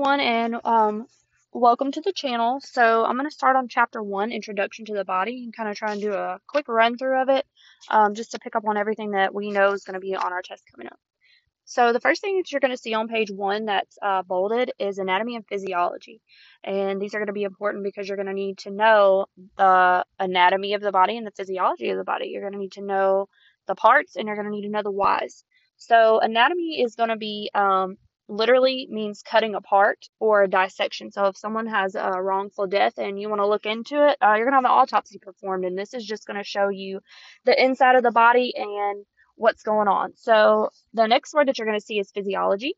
everyone, and um, welcome to the channel. So I'm going to start on chapter one, Introduction to the Body, and kind of try and do a quick run through of it, um, just to pick up on everything that we know is going to be on our test coming up. So the first thing that you're going to see on page one that's uh, bolded is anatomy and physiology, and these are going to be important because you're going to need to know the anatomy of the body and the physiology of the body. You're going to need to know the parts, and you're going to need to know the whys. So anatomy is going to be um, literally means cutting apart or a dissection. So if someone has a wrongful death and you want to look into it, uh, you're going to have an autopsy performed, and this is just going to show you the inside of the body and what's going on. So the next word that you're going to see is physiology.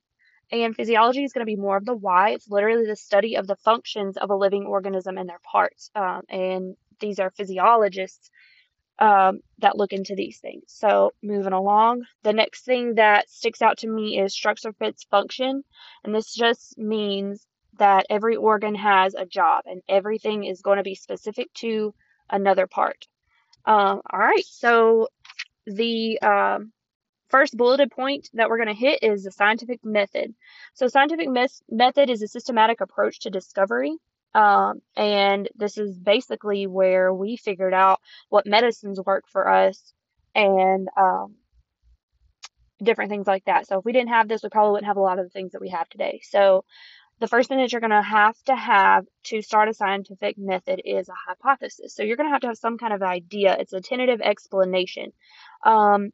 And physiology is going to be more of the why. It's literally the study of the functions of a living organism and their parts. Um, and these are physiologists um, that look into these things. So moving along, the next thing that sticks out to me is structure fits function, and this just means that every organ has a job and everything is going to be specific to another part. Um, all right, so the um, first bulleted point that we're going to hit is the scientific method. So, scientific me- method is a systematic approach to discovery. Um, and this is basically where we figured out what medicines work for us and um, different things like that. So if we didn't have this, we probably wouldn't have a lot of the things that we have today. So the first thing that you're going to have to have to start a scientific method is a hypothesis. So you're going to have to have some kind of idea. It's a tentative explanation. Um,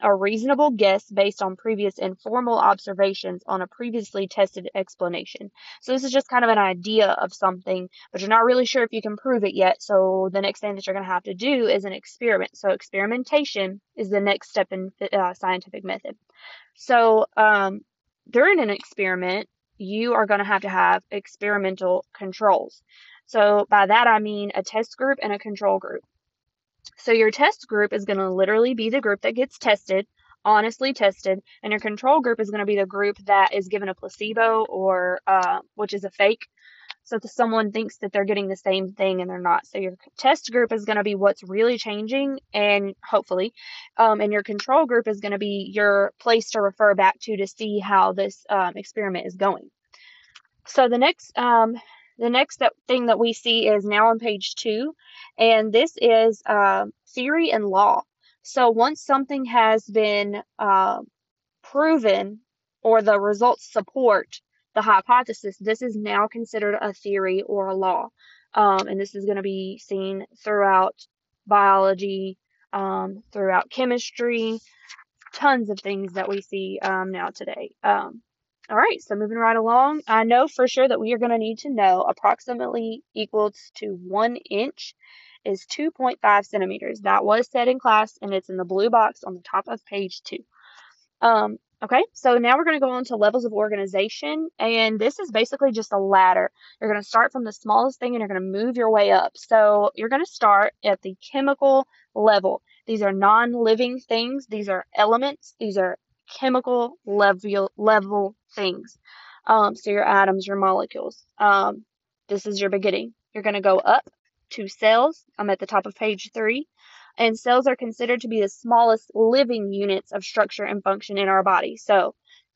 a reasonable guess based on previous informal observations on a previously tested explanation. So this is just kind of an idea of something, but you're not really sure if you can prove it yet. So the next thing that you're going to have to do is an experiment. So experimentation is the next step in uh, scientific method. So um, during an experiment, you are going to have to have experimental controls. So by that I mean a test group and a control group. So your test group is going to literally be the group that gets tested, honestly tested, and your control group is going to be the group that is given a placebo or uh, which is a fake. So if someone thinks that they're getting the same thing and they're not. So your test group is going to be what's really changing, and hopefully, um, and your control group is going to be your place to refer back to to see how this um, experiment is going. So the next um, the next thing that we see is now on page two, and this is uh, theory and law. So once something has been uh, proven or the results support the hypothesis, this is now considered a theory or a law. Um, and this is going to be seen throughout biology, um, throughout chemistry, tons of things that we see um, now today. Um, all right, so moving right along, I know for sure that we are going to need to know approximately equals to one inch is 2.5 centimeters. That was said in class, and it's in the blue box on the top of page two. Um, okay, so now we're going to go on to levels of organization, and this is basically just a ladder. You're going to start from the smallest thing, and you're going to move your way up. So you're going to start at the chemical level. These are non-living things. These are elements. These are chemical level level things. Um, so your atoms, your molecules. Um, this is your beginning. You're going to go up to cells. I'm at the top of page three. And cells are considered to be the smallest living units of structure and function in our body. So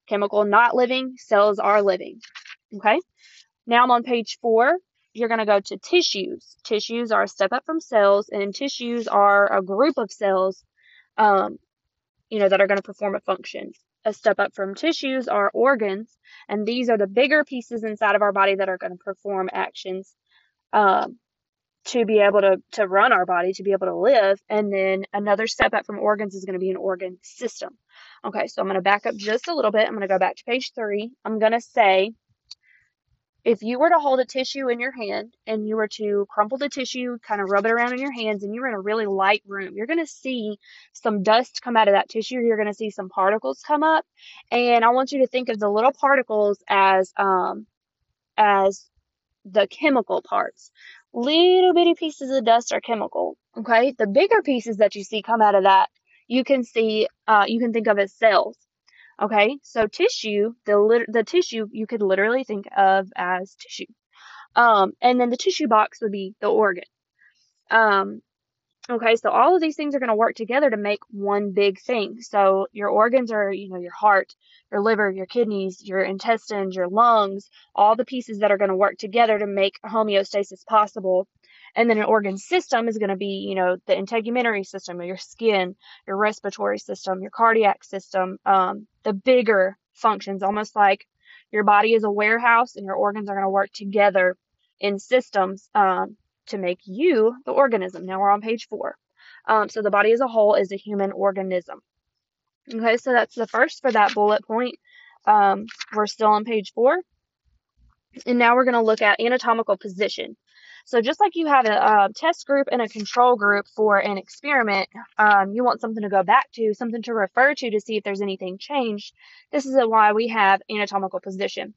chemical not living, cells are living. Okay. Now I'm on page four. You're going to go to tissues. Tissues are a step up from cells, and tissues are a group of cells um, you know, that are going to perform a function. A step up from tissues are organs, and these are the bigger pieces inside of our body that are going to perform actions um, to be able to, to run our body, to be able to live. And then another step up from organs is going to be an organ system. Okay, so I'm going to back up just a little bit. I'm going to go back to page three. I'm going to say if you were to hold a tissue in your hand and you were to crumple the tissue, kind of rub it around in your hands, and you were in a really light room, you're going to see some dust come out of that tissue. You're going to see some particles come up. And I want you to think of the little particles as, um, as the chemical parts. Little bitty pieces of dust are chemical. Okay. The bigger pieces that you see come out of that, you can see, uh, you can think of as cells. Okay, so tissue, the the tissue you could literally think of as tissue. Um, and then the tissue box would be the organ. Um, Okay, so all of these things are going to work together to make one big thing. So your organs are, you know, your heart, your liver, your kidneys, your intestines, your lungs, all the pieces that are going to work together to make homeostasis possible. And then an organ system is going to be, you know, the integumentary system, your skin, your respiratory system, your cardiac system, um, the bigger functions, almost like your body is a warehouse and your organs are going to work together in systems um, to make you the organism. Now we're on page four. Um, so the body as a whole is a human organism. Okay, so that's the first for that bullet point. Um, we're still on page four. And now we're going to look at anatomical position. So just like you have a, a, test group and a control group for an experiment, um, you want something to go back to, something to refer to to see if there's anything changed. This is why we have anatomical position.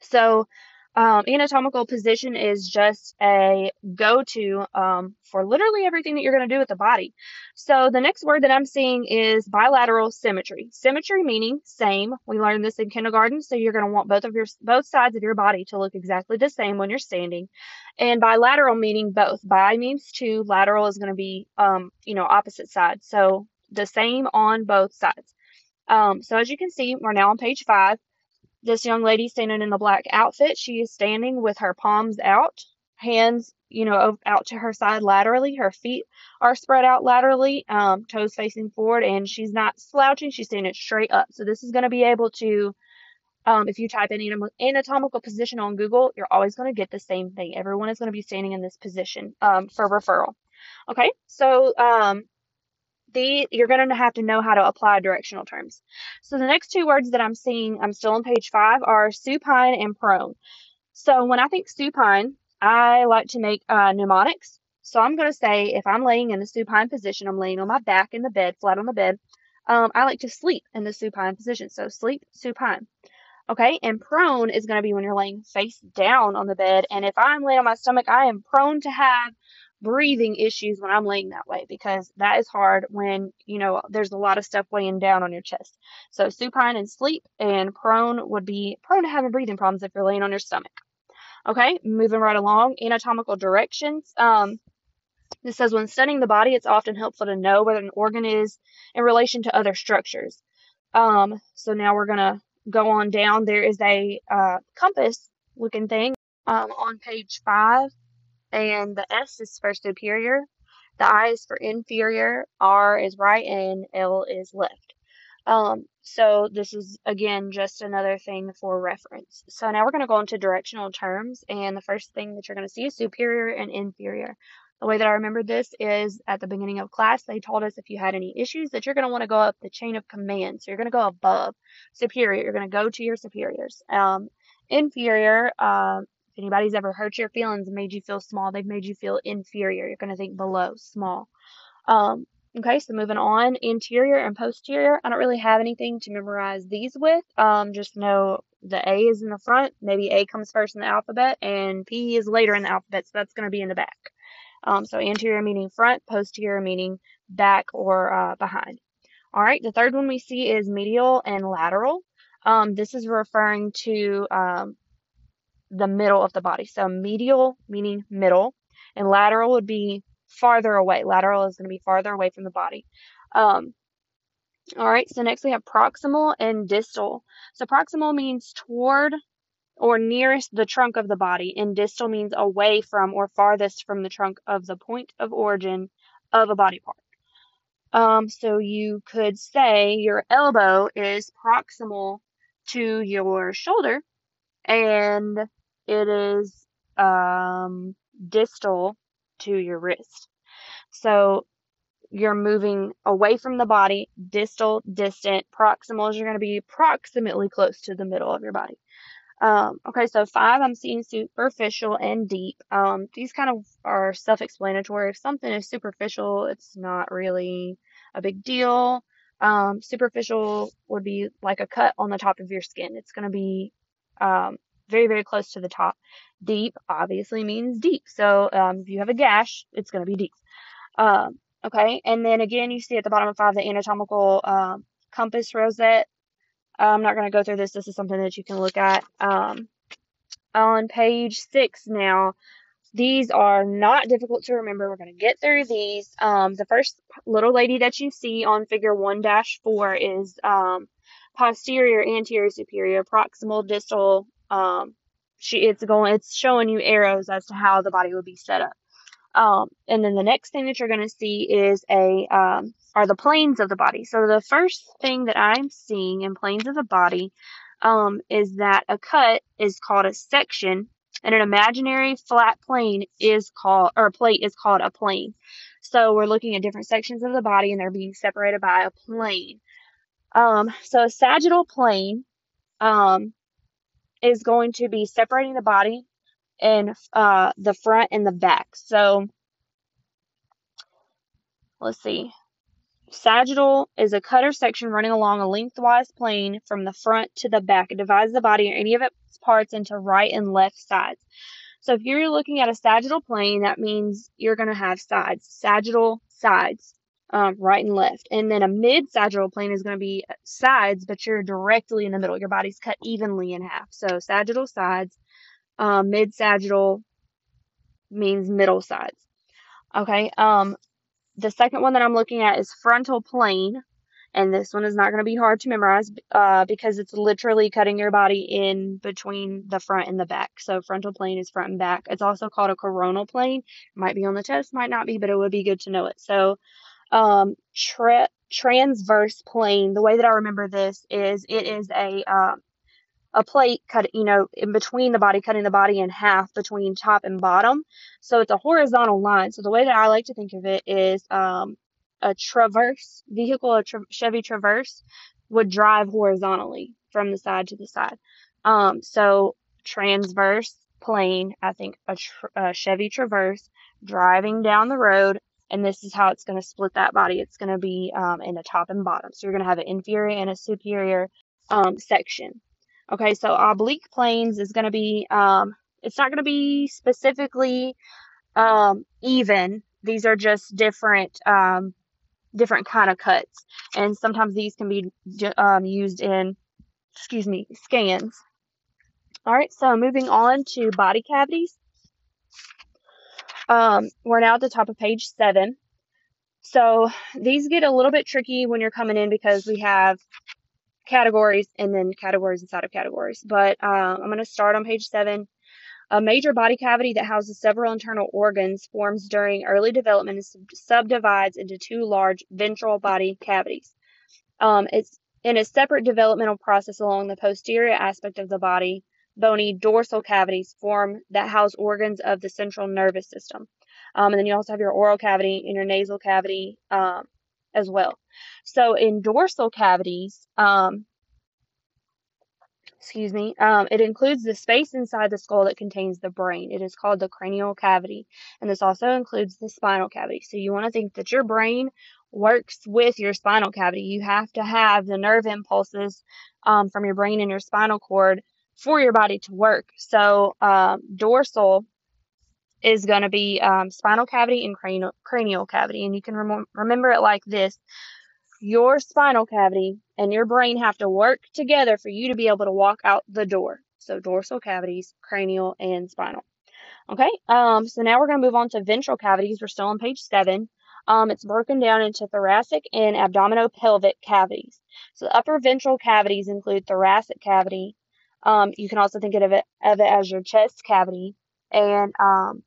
So um, anatomical position is just a go-to um, for literally everything that you're going to do with the body. So the next word that I'm seeing is bilateral symmetry. Symmetry meaning same. We learned this in kindergarten, so you're going to want both of your both sides of your body to look exactly the same when you're standing. And bilateral meaning both. Bi means two. Lateral is going to be um, you know opposite sides. So the same on both sides. Um, so as you can see, we're now on page five. This young lady standing in the black outfit, she is standing with her palms out, hands, you know, out to her side laterally. Her feet are spread out laterally, um, toes facing forward, and she's not slouching. She's standing straight up. So this is going to be able to, um, if you type in anatomical position on Google, you're always going to get the same thing. Everyone is going to be standing in this position um, for referral. Okay, so um, the you're going to have to know how to apply directional terms. So the next two words that I'm seeing, I'm still on page five, are supine and prone. So when I think supine, I like to make uh, mnemonics. So I'm going to say if I'm laying in the supine position, I'm laying on my back in the bed, flat on the bed. Um, I like to sleep in the supine position. So sleep supine. Okay, and prone is going to be when you're laying face down on the bed. And if I'm laying on my stomach, I am prone to have breathing issues when I'm laying that way because that is hard when, you know, there's a lot of stuff weighing down on your chest. So supine and sleep and prone would be prone to having breathing problems if you're laying on your stomach. Okay, moving right along, anatomical directions. Um, this says when studying the body, it's often helpful to know whether an organ is in relation to other structures. Um, so now we're gonna go on down. There is a uh, compass looking thing um, on page five and the S is for superior, the I is for inferior, R is right, and L is left. Um, so this is again just another thing for reference. So now we're going to go into directional terms, and the first thing that you're going to see is superior and inferior. The way that I remember this is at the beginning of class, they told us if you had any issues that you're going to want to go up the chain of command. So you're going to go above superior. You're going to go to your superiors. Um, inferior, uh, anybody's ever hurt your feelings and made you feel small, they've made you feel inferior. You're going to think below, small. Um, okay, so moving on, anterior and posterior. I don't really have anything to memorize these with. Um, just know the A is in the front. Maybe A comes first in the alphabet, and P is later in the alphabet, so that's going to be in the back. Um, so anterior meaning front, posterior meaning back or uh, behind. All right, the third one we see is medial and lateral. Um, this is referring to um, the middle of the body. So medial meaning middle, and lateral would be farther away. Lateral is going to be farther away from the body. Um, all right, so next we have proximal and distal. So proximal means toward or nearest the trunk of the body, and distal means away from or farthest from the trunk of the point of origin of a body part. Um, so you could say your elbow is proximal to your shoulder, and it is um, distal to your wrist. So you're moving away from the body, distal, distant, proximal is you're going to be approximately close to the middle of your body. Um, okay, so five, I'm seeing superficial and deep. Um, these kind of are self-explanatory. If something is superficial, it's not really a big deal. Um, superficial would be like a cut on the top of your skin. It's going to be um, very, very close to the top. Deep obviously means deep. So um, if you have a gash, it's going to be deep. Um, okay, and then again, you see at the bottom of five the anatomical um, compass rosette. I'm not going to go through this. This is something that you can look at. Um, on page six now, these are not difficult to remember. We're going to get through these. Um, the first little lady that you see on figure 1-4 is um, posterior, anterior, superior, proximal, distal. Um, she, it's going, it's showing you arrows as to how the body would be set up. Um, and then the next thing that you're going to see is a um, are the planes of the body. So the first thing that I'm seeing in planes of the body um, is that a cut is called a section, and an imaginary flat plane is called or a plate is called a plane. So we're looking at different sections of the body, and they're being separated by a plane. Um, so a sagittal plane um, is going to be separating the body in uh, the front and the back. So let's see. Sagittal is a cutter section running along a lengthwise plane from the front to the back. It divides the body or any of its parts into right and left sides. So if you're looking at a sagittal plane, that means you're going to have sides, sagittal sides, um, right and left. And then a mid sagittal plane is going to be sides, but you're directly in the middle. Your body's cut evenly in half. So sagittal sides, um, mid sagittal means middle sides. Okay. Um, the second one that I'm looking at is frontal plane. And this one is not going to be hard to memorize uh, because it's literally cutting your body in between the front and the back. So frontal plane is front and back. It's also called a coronal plane. It might be on the test, might not be, but it would be good to know it. So um, tra- transverse plane, the way that I remember this is it is a uh, a plate cut, you know, in between the body, cutting the body in half between top and bottom. So it's a horizontal line. So the way that I like to think of it is um, a traverse vehicle, a tra- Chevy Traverse would drive horizontally from the side to the side. Um, so transverse plane, I think a, tra- a Chevy Traverse driving down the road and this is how it's going to split that body. It's going to be um, in the top and bottom. So you're going to have an inferior and a superior um, section. Okay, so oblique planes is going to be, um, it's not going to be specifically um, even. These are just different, um, different kind of cuts, and sometimes these can be um, used in, excuse me, scans. All right, so moving on to body cavities. Um, we're now at the top of page seven. So these get a little bit tricky when you're coming in because we have categories and then categories inside of categories. But uh, I'm going to start on page seven. A major body cavity that houses several internal organs forms during early development and sub- subdivides into two large ventral body cavities. Um, it's in a separate developmental process along the posterior aspect of the body. Bony dorsal cavities form that house organs of the central nervous system. Um, and then you also have your oral cavity and your nasal cavity um, as well. So in dorsal cavities, um, excuse me, um, it includes the space inside the skull that contains the brain. It is called the cranial cavity, and this also includes the spinal cavity. So you want to think that your brain works with your spinal cavity. You have to have the nerve impulses um, from your brain and your spinal cord for your body to work. So um, dorsal is going to be um, spinal cavity and cranial, cranial cavity. And you can rem- remember it like this your spinal cavity and your brain have to work together for you to be able to walk out the door. So dorsal cavities, cranial, and spinal. Okay, um, so now we're going to move on to ventral cavities. We're still on page seven. Um, it's broken down into thoracic and abdominopelvic cavities. So the upper ventral cavities include thoracic cavity. Um, you can also think of it, of it as your chest cavity, and um,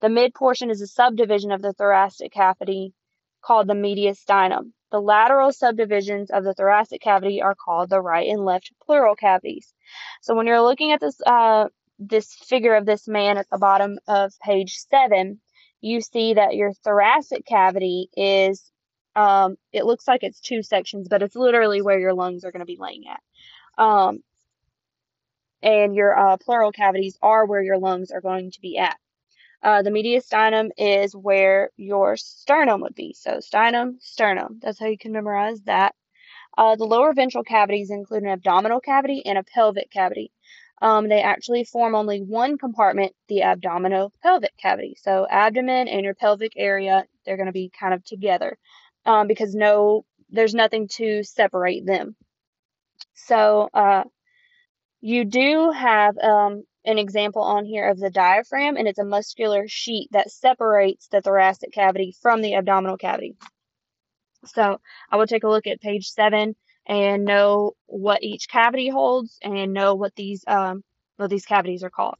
the mid portion is a subdivision of the thoracic cavity called the mediastinum. The lateral subdivisions of the thoracic cavity are called the right and left pleural cavities. So when you're looking at this uh, this figure of this man at the bottom of page seven, you see that your thoracic cavity is um, it looks like it's two sections, but it's literally where your lungs are going to be laying at. Um, and your uh, pleural cavities are where your lungs are going to be at. Uh, the mediastinum is where your sternum would be. So sternum, sternum. That's how you can memorize that. Uh, the lower ventral cavities include an abdominal cavity and a pelvic cavity. Um, they actually form only one compartment, the abdominal pelvic cavity. So abdomen and your pelvic area, they're going to be kind of together um, because no, there's nothing to separate them. So uh, you do have um, an example on here of the diaphragm, and it's a muscular sheet that separates the thoracic cavity from the abdominal cavity. So I will take a look at page seven and know what each cavity holds and know what these um, what these cavities are called.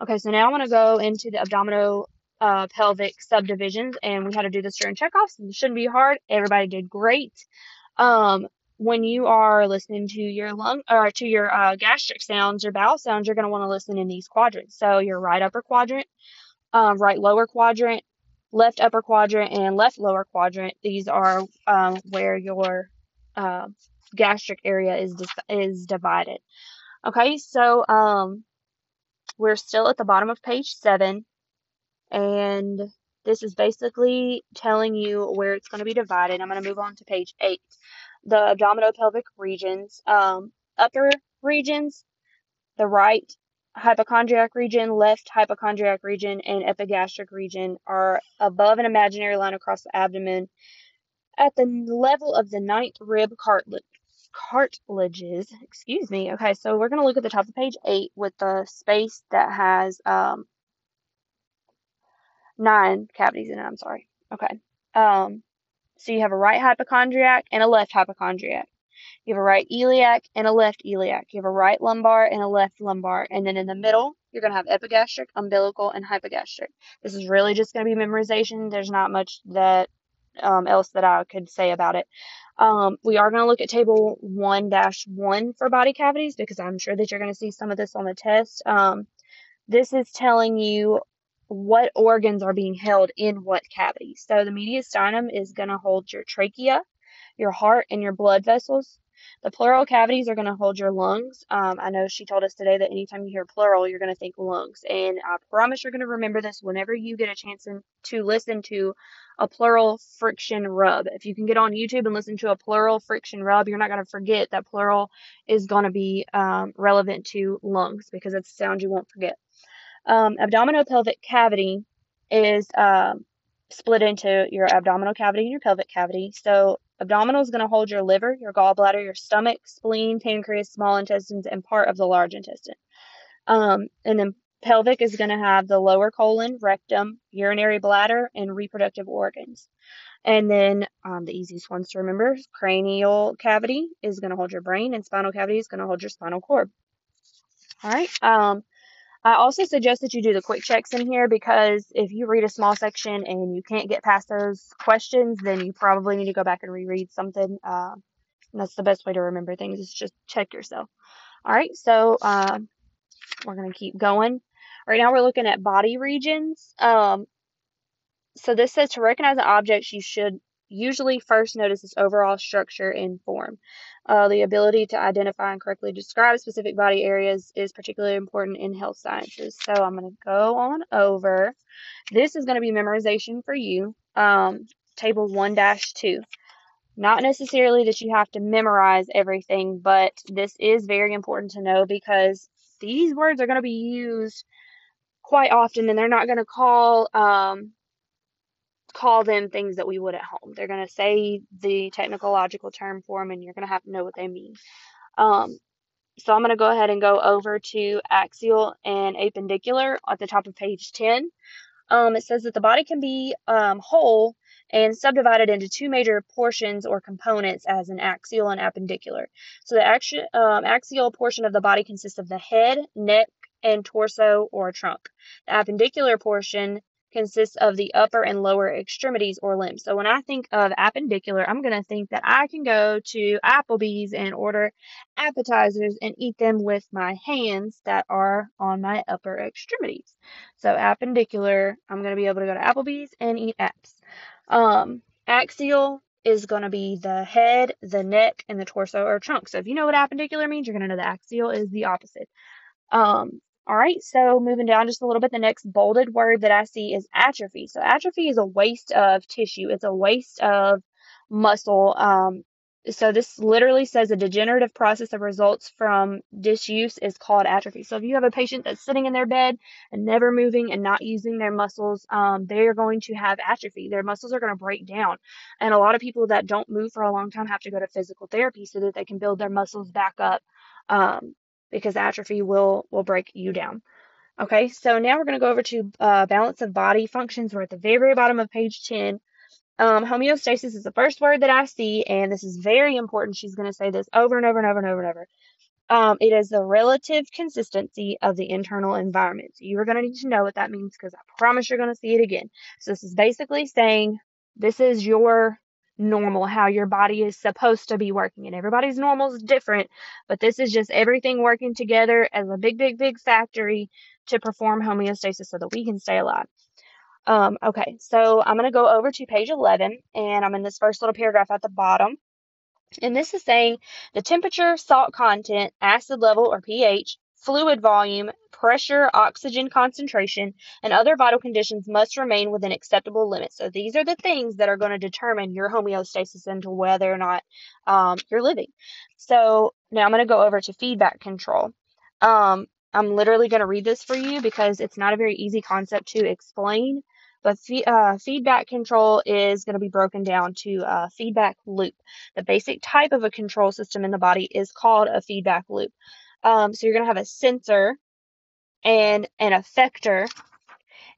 Okay, so now I want to go into the abdominal uh, pelvic subdivisions, and we had to do this during checkoffs. It shouldn't be hard. Everybody did great. Um, when you are listening to your lung or to your uh, gastric sounds or bowel sounds, you're going to want to listen in these quadrants. So your right upper quadrant, um, right lower quadrant, left upper quadrant, and left lower quadrant. These are um, where your uh, gastric area is is divided. Okay, so um, we're still at the bottom of page seven, and this is basically telling you where it's going to be divided. I'm going to move on to page eight. The abdominopelvic regions, um, upper regions, the right hypochondriac region, left hypochondriac region, and epigastric region are above an imaginary line across the abdomen at the level of the ninth rib cartilage cartilages. Excuse me. Okay, so we're going to look at the top of page 8 with the space that has um, nine cavities in it. I'm sorry. Okay. Um, so you have a right hypochondriac and a left hypochondriac. You have a right iliac and a left iliac. You have a right lumbar and a left lumbar. And then in the middle, you're going to have epigastric, umbilical, and hypogastric. This is really just going to be memorization. There's not much that um, else that I could say about it. Um, we are going to look at table 1-1 for body cavities because I'm sure that you're going to see some of this on the test. Um, this is telling you what organs are being held in what cavity. So the mediastinum is going to hold your trachea, your heart, and your blood vessels. The pleural cavities are going to hold your lungs. Um, I know she told us today that anytime you hear pleural, you're going to think lungs. And I promise you're going to remember this whenever you get a chance to listen to a pleural friction rub. If you can get on YouTube and listen to a pleural friction rub, you're not going to forget that pleural is going to be um, relevant to lungs because it's a sound you won't forget. Um, abdominopelvic cavity is um, split into your abdominal cavity and your pelvic cavity. So abdominal is going to hold your liver, your gallbladder, your stomach, spleen, pancreas, small intestines, and part of the large intestine. Um, and then pelvic is going to have the lower colon, rectum, urinary bladder, and reproductive organs. And then um, the easiest ones to remember, cranial cavity is going to hold your brain, and spinal cavity is going to hold your spinal cord. All right. Um, I also suggest that you do the quick checks in here because if you read a small section and you can't get past those questions, then you probably need to go back and reread something. Uh, that's the best way to remember things is just check yourself. All right, so uh, we're going to keep going. Right now we're looking at body regions. Um, so this says to recognize an object, you should usually first notice its overall structure and form. Uh, the ability to identify and correctly describe specific body areas is particularly important in health sciences. So I'm going to go on over. This is going to be memorization for you. Um, table 1-2. Not necessarily that you have to memorize everything, but this is very important to know because these words are going to be used quite often and they're not going to call um, call them things that we would at home. They're going to say the technological term for them, and you're going to have to know what they mean. Um, so I'm going to go ahead and go over to axial and appendicular at the top of page 10. Um, it says that the body can be um, whole and subdivided into two major portions or components as an axial and appendicular. So the um, axial portion of the body consists of the head, neck, and torso or trunk. The appendicular portion consists of the upper and lower extremities or limbs. So when I think of appendicular, I'm going to think that I can go to Applebee's and order appetizers and eat them with my hands that are on my upper extremities. So appendicular, I'm going to be able to go to Applebee's and eat apps. Um, axial is going to be the head, the neck, and the torso or trunk. So if you know what appendicular means, you're going to know the axial is the opposite. Um, all right, so moving down just a little bit, the next bolded word that I see is atrophy. So atrophy is a waste of tissue. It's a waste of muscle. Um, so this literally says a degenerative process that results from disuse is called atrophy. So if you have a patient that's sitting in their bed and never moving and not using their muscles, um, they are going to have atrophy. Their muscles are going to break down. And a lot of people that don't move for a long time have to go to physical therapy so that they can build their muscles back up. Um, because atrophy will will break you down. Okay, so now we're going to go over to uh, balance of body functions. We're at the very, very bottom of page 10. Um, homeostasis is the first word that I see, and this is very important. She's going to say this over and over and over and over and over. Um, it is the relative consistency of the internal environment. So you're going to need to know what that means because I promise you're going to see it again. So this is basically saying this is your normal, how your body is supposed to be working. And everybody's normal is different, but this is just everything working together as a big, big, big factory to perform homeostasis so that we can stay alive. Um, okay, so I'm going to go over to page 11, and I'm in this first little paragraph at the bottom. And this is saying the temperature, salt content, acid level or pH, fluid volume, pressure, oxygen concentration, and other vital conditions must remain within acceptable limits. So these are the things that are going to determine your homeostasis and whether or not um, you're living. So now I'm going to go over to feedback control. Um, I'm literally going to read this for you because it's not a very easy concept to explain. But uh, feedback control is going to be broken down to a feedback loop. The basic type of a control system in the body is called a feedback loop. Um, so you're going to have a sensor and an effector.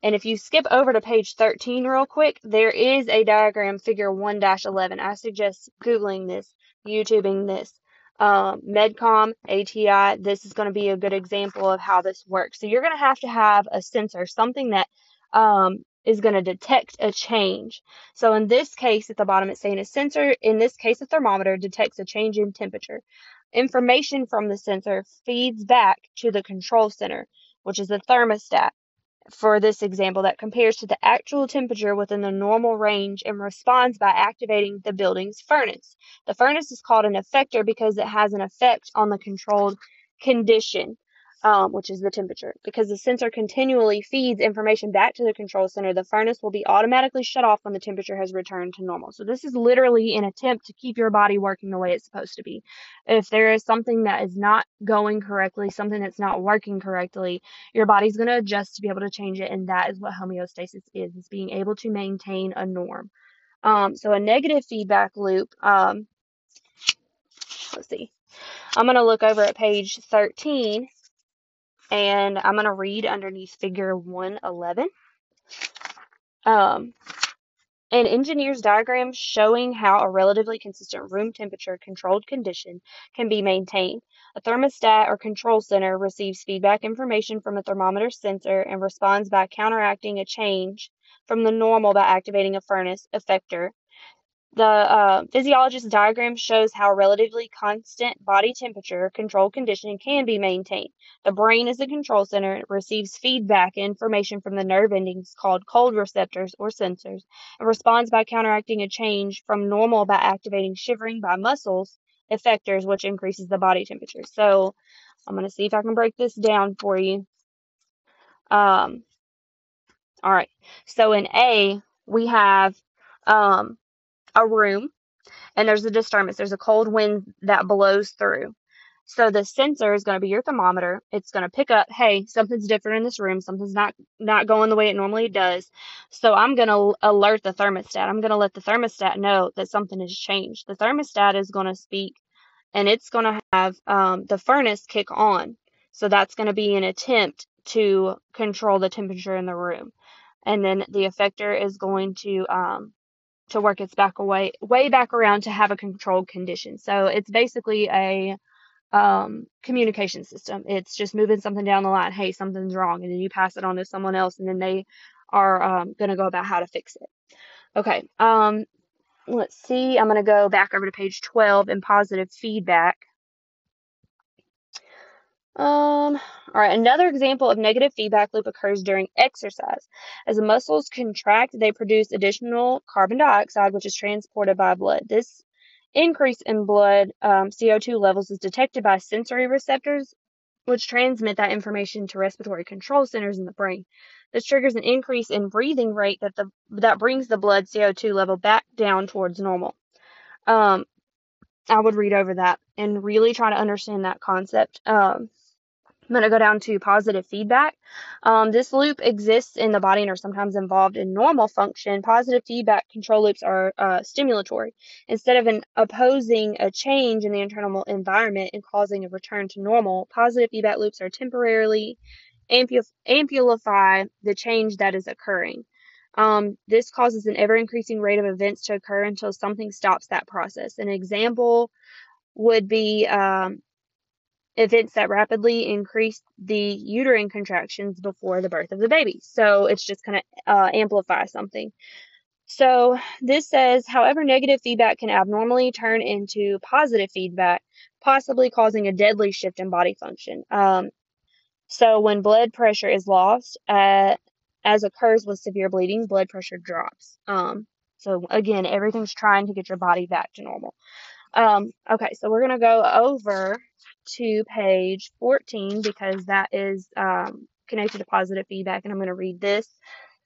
And if you skip over to page 13 real quick, there is a diagram figure 1-11. I suggest Googling this, YouTubing this. Um, Medcom, ATI, this is going to be a good example of how this works. So you're going to have to have a sensor, something that um, is going to detect a change. So in this case, at the bottom, it's saying a sensor, in this case, a thermometer, detects a change in temperature. Information from the sensor feeds back to the control center, which is the thermostat for this example that compares to the actual temperature within the normal range and responds by activating the building's furnace. The furnace is called an effector because it has an effect on the controlled condition um, which is the temperature. Because the sensor continually feeds information back to the control center, the furnace will be automatically shut off when the temperature has returned to normal. So this is literally an attempt to keep your body working the way it's supposed to be. If there is something that is not going correctly, something that's not working correctly, your body's going to adjust to be able to change it, and that is what homeostasis is, is being able to maintain a norm. Um, so a negative feedback loop, um, let's see. I'm going to look over at page 13 and I'm going to read underneath figure 111. Um, an engineer's diagram showing how a relatively consistent room temperature controlled condition can be maintained. A thermostat or control center receives feedback information from a thermometer sensor and responds by counteracting a change from the normal by activating a furnace effector the uh, physiologist diagram shows how relatively constant body temperature control conditioning can be maintained. The brain is the control center. It receives feedback information from the nerve endings called cold receptors or sensors and responds by counteracting a change from normal by activating shivering by muscles effectors, which increases the body temperature. So I'm going to see if I can break this down for you. Um, all right. So in A, we have um, a room and there's a disturbance. There's a cold wind that blows through. So the sensor is going to be your thermometer. It's going to pick up, hey, something's different in this room. Something's not not going the way it normally does. So I'm going to alert the thermostat. I'm going to let the thermostat know that something has changed. The thermostat is going to speak, and it's going to have um, the furnace kick on. So that's going to be an attempt to control the temperature in the room. And then the effector is going to um, to work its back away way back around to have a controlled condition. So it's basically a um, communication system. It's just moving something down the line. Hey, something's wrong, and then you pass it on to someone else, and then they are um, going to go about how to fix it. Okay. Um, let's see. I'm going to go back over to page 12 in positive feedback. Um, all right, another example of negative feedback loop occurs during exercise. As the muscles contract, they produce additional carbon dioxide, which is transported by blood. This increase in blood um, CO2 levels is detected by sensory receptors, which transmit that information to respiratory control centers in the brain. This triggers an increase in breathing rate that the that brings the blood CO2 level back down towards normal. Um, I would read over that and really try to understand that concept. Um, I'm going to go down to positive feedback. Um, this loop exists in the body and are sometimes involved in normal function. Positive feedback control loops are uh, stimulatory. Instead of an opposing a change in the internal environment and causing a return to normal, positive feedback loops are temporarily amplify the change that is occurring. Um, this causes an ever increasing rate of events to occur until something stops that process. An example would be um, events that rapidly increase the uterine contractions before the birth of the baby. So it's just going to uh, amplify something. So this says, however, negative feedback can abnormally turn into positive feedback, possibly causing a deadly shift in body function. Um, so when blood pressure is lost, uh, as occurs with severe bleeding, blood pressure drops. Um, so again, everything's trying to get your body back to normal. Um, okay, so we're gonna go over to page 14 because that is um, connected to positive feedback, and I'm gonna read this.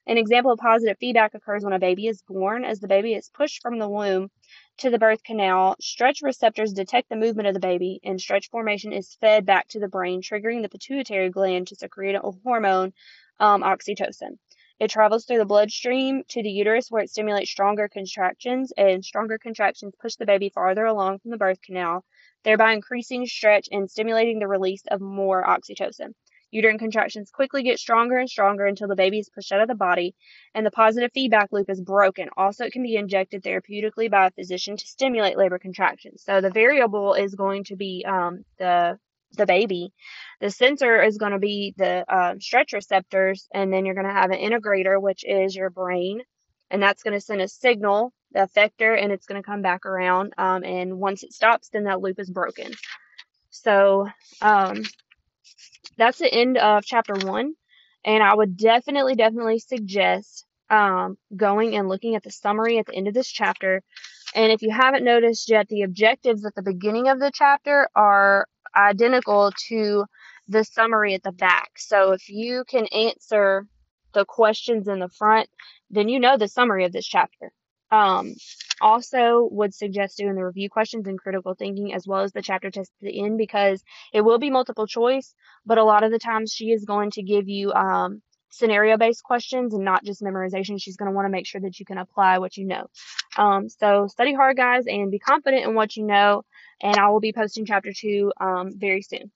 An example of positive feedback occurs when a baby is born. As the baby is pushed from the womb to the birth canal, stretch receptors detect the movement of the baby, and stretch formation is fed back to the brain, triggering the pituitary gland to secrete a hormone, um, oxytocin. It travels through the bloodstream to the uterus where it stimulates stronger contractions, and stronger contractions push the baby farther along from the birth canal, thereby increasing stretch and stimulating the release of more oxytocin. Uterine contractions quickly get stronger and stronger until the baby is pushed out of the body and the positive feedback loop is broken. Also, it can be injected therapeutically by a physician to stimulate labor contractions. So the variable is going to be um, the the baby. The sensor is going to be the um, stretch receptors, and then you're going to have an integrator, which is your brain, and that's going to send a signal, the effector, and it's going to come back around. Um, and once it stops, then that loop is broken. So um, that's the end of chapter one. And I would definitely, definitely suggest um, going and looking at the summary at the end of this chapter. And if you haven't noticed yet, the objectives at the beginning of the chapter are identical to the summary at the back. So if you can answer the questions in the front, then you know the summary of this chapter. Um, also, would suggest doing the review questions and critical thinking as well as the chapter test at the end because it will be multiple choice, but a lot of the times she is going to give you um, scenario based questions and not just memorization. She's going to want to make sure that you can apply what you know. Um, so study hard, guys, and be confident in what you know. And I will be posting chapter two um, very soon.